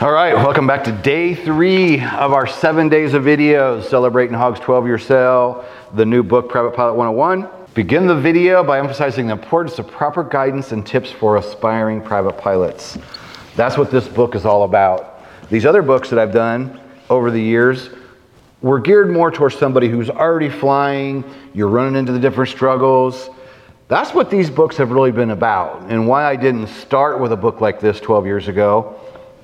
All right, welcome back to day three of our seven days of videos celebrating Hog's 12 year sale, the new book, Private Pilot 101. Begin the video by emphasizing the importance of proper guidance and tips for aspiring private pilots. That's what this book is all about. These other books that I've done over the years were geared more towards somebody who's already flying, you're running into the different struggles. That's what these books have really been about, and why I didn't start with a book like this 12 years ago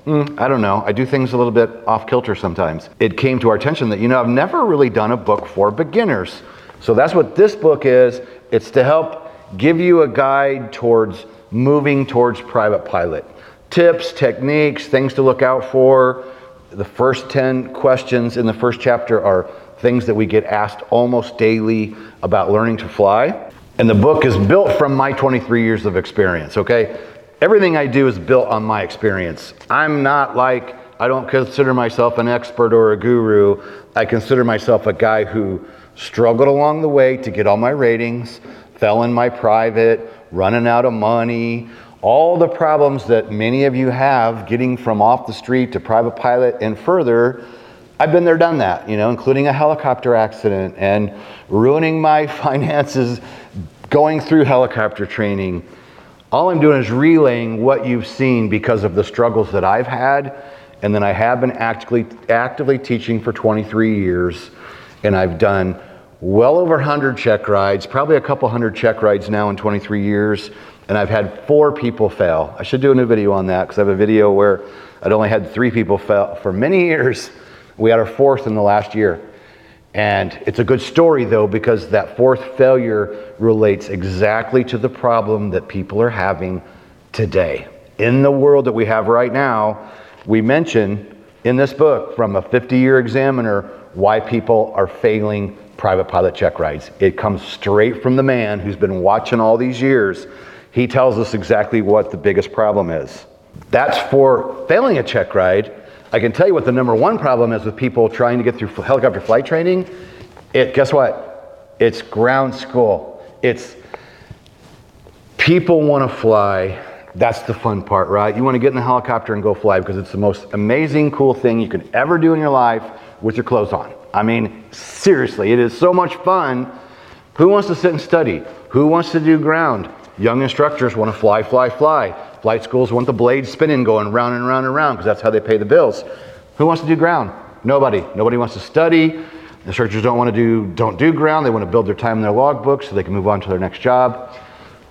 Mm, I don't know. I do things a little bit off kilter sometimes. It came to our attention that, you know, I've never really done a book for beginners. So that's what this book is. It's to help give you a guide towards moving towards private pilot. Tips, techniques, things to look out for. The first 10 questions in the first chapter are things that we get asked almost daily about learning to fly. And the book is built from my 23 years of experience, okay? Everything I do is built on my experience. I'm not like, I don't consider myself an expert or a guru. I consider myself a guy who struggled along the way to get all my ratings, fell in my private, running out of money, all the problems that many of you have getting from off the street to private pilot and further. I've been there, done that, you know, including a helicopter accident and ruining my finances going through helicopter training all I'm doing is relaying what you've seen because of the struggles that I've had. And then I have been actively, actively teaching for 23 years. And I've done well over 100 check rides, probably a couple hundred check rides now in 23 years. And I've had four people fail. I should do a new video on that because I have a video where I'd only had three people fail for many years. We had our fourth in the last year. And it's a good story though, because that fourth failure relates exactly to the problem that people are having today. In the world that we have right now, we mention in this book from a 50 year examiner why people are failing private pilot check rides. It comes straight from the man who's been watching all these years. He tells us exactly what the biggest problem is. That's for failing a check ride I can tell you what the number one problem is with people trying to get through helicopter flight training. It, guess what? It's ground school. It's people want to fly. That's the fun part, right? You want to get in the helicopter and go fly because it's the most amazing, cool thing you could ever do in your life with your clothes on. I mean, seriously, it is so much fun. Who wants to sit and study? Who wants to do ground? Young instructors want to fly, fly, fly. Flight schools want the blades spinning, going round and round and round, because that's how they pay the bills. Who wants to do ground? Nobody. Nobody wants to study. The instructors don't want to do don't do ground. They want to build their time in their logbook so they can move on to their next job.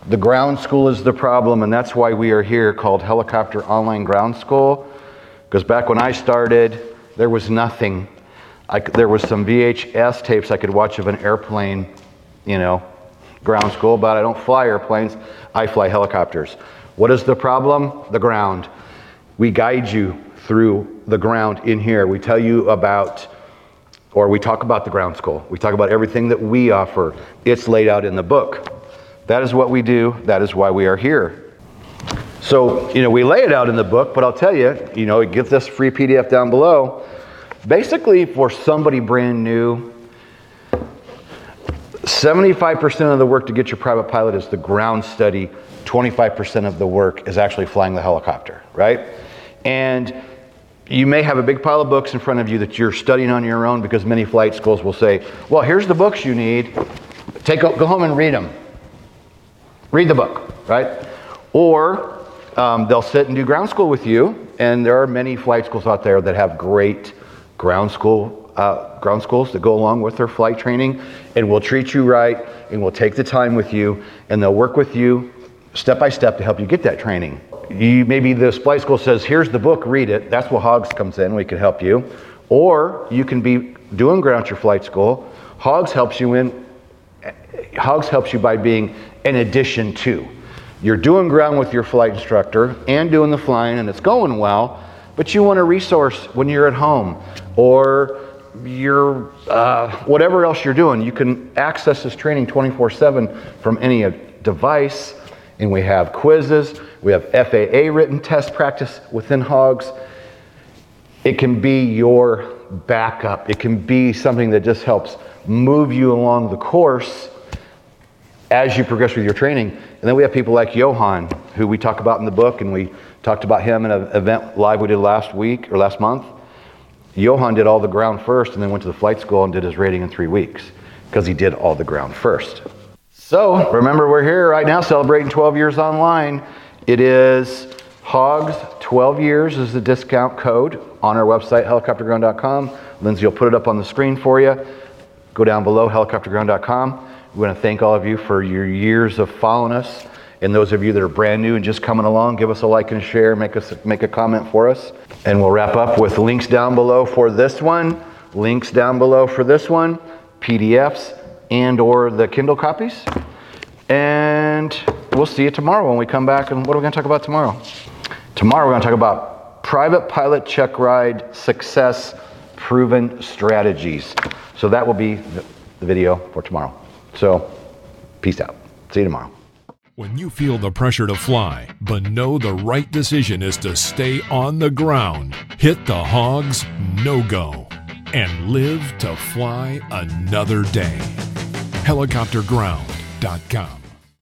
The ground school is the problem, and that's why we are here called Helicopter Online Ground School. Because back when I started, there was nothing. I, there was some VHS tapes I could watch of an airplane, you know, ground school, but I don't fly airplanes. I fly helicopters. What is the problem? The ground. We guide you through the ground in here. We tell you about, or we talk about the ground school. We talk about everything that we offer. It's laid out in the book. That is what we do. That is why we are here. So, you know, we lay it out in the book, but I'll tell you, you know, get this free PDF down below. Basically, for somebody brand new, 75% of the work to get your private pilot is the ground study 25% of the work is actually flying the helicopter, right? And you may have a big pile of books in front of you that you're studying on your own because many flight schools will say, well, here's the books you need. Take, go home and read them. Read the book, right? Or um, they'll sit and do ground school with you, and there are many flight schools out there that have great ground school uh, ground schools that go along with their flight training, and we'll treat you right, and we'll take the time with you, and they'll work with you step by step to help you get that training. You, maybe the flight school says, here's the book, read it. That's where Hogs comes in. We can help you. Or you can be doing ground your flight school. Hogs helps you in, Hogs helps you by being an addition to. You're doing ground with your flight instructor and doing the flying and it's going well, but you want a resource when you're at home or you're, uh, whatever else you're doing, you can access this training 24 7 from any device and we have quizzes. We have FAA written test practice within Hogs. It can be your backup. It can be something that just helps move you along the course as you progress with your training. And then we have people like Johan, who we talk about in the book, and we Talked about him in an event live we did last week or last month. Johan did all the ground first and then went to the flight school and did his rating in three weeks because he did all the ground first. So remember, we're here right now celebrating 12 years online. It is Hogs 12 years is the discount code on our website, helicopterground.com. Lindsay will put it up on the screen for you. Go down below, helicopterground.com. We want to thank all of you for your years of following us. And those of you that are brand new and just coming along, give us a like and share, make us make a comment for us. And we'll wrap up with links down below for this one, links down below for this one, PDFs and or the Kindle copies. And we'll see you tomorrow when we come back. And what are we going to talk about tomorrow? Tomorrow we're going to talk about private pilot check ride success proven strategies. So that will be the video for tomorrow. So peace out. See you tomorrow. When you feel the pressure to fly, but know the right decision is to stay on the ground, hit the hogs no go and live to fly another day. Helicopterground.com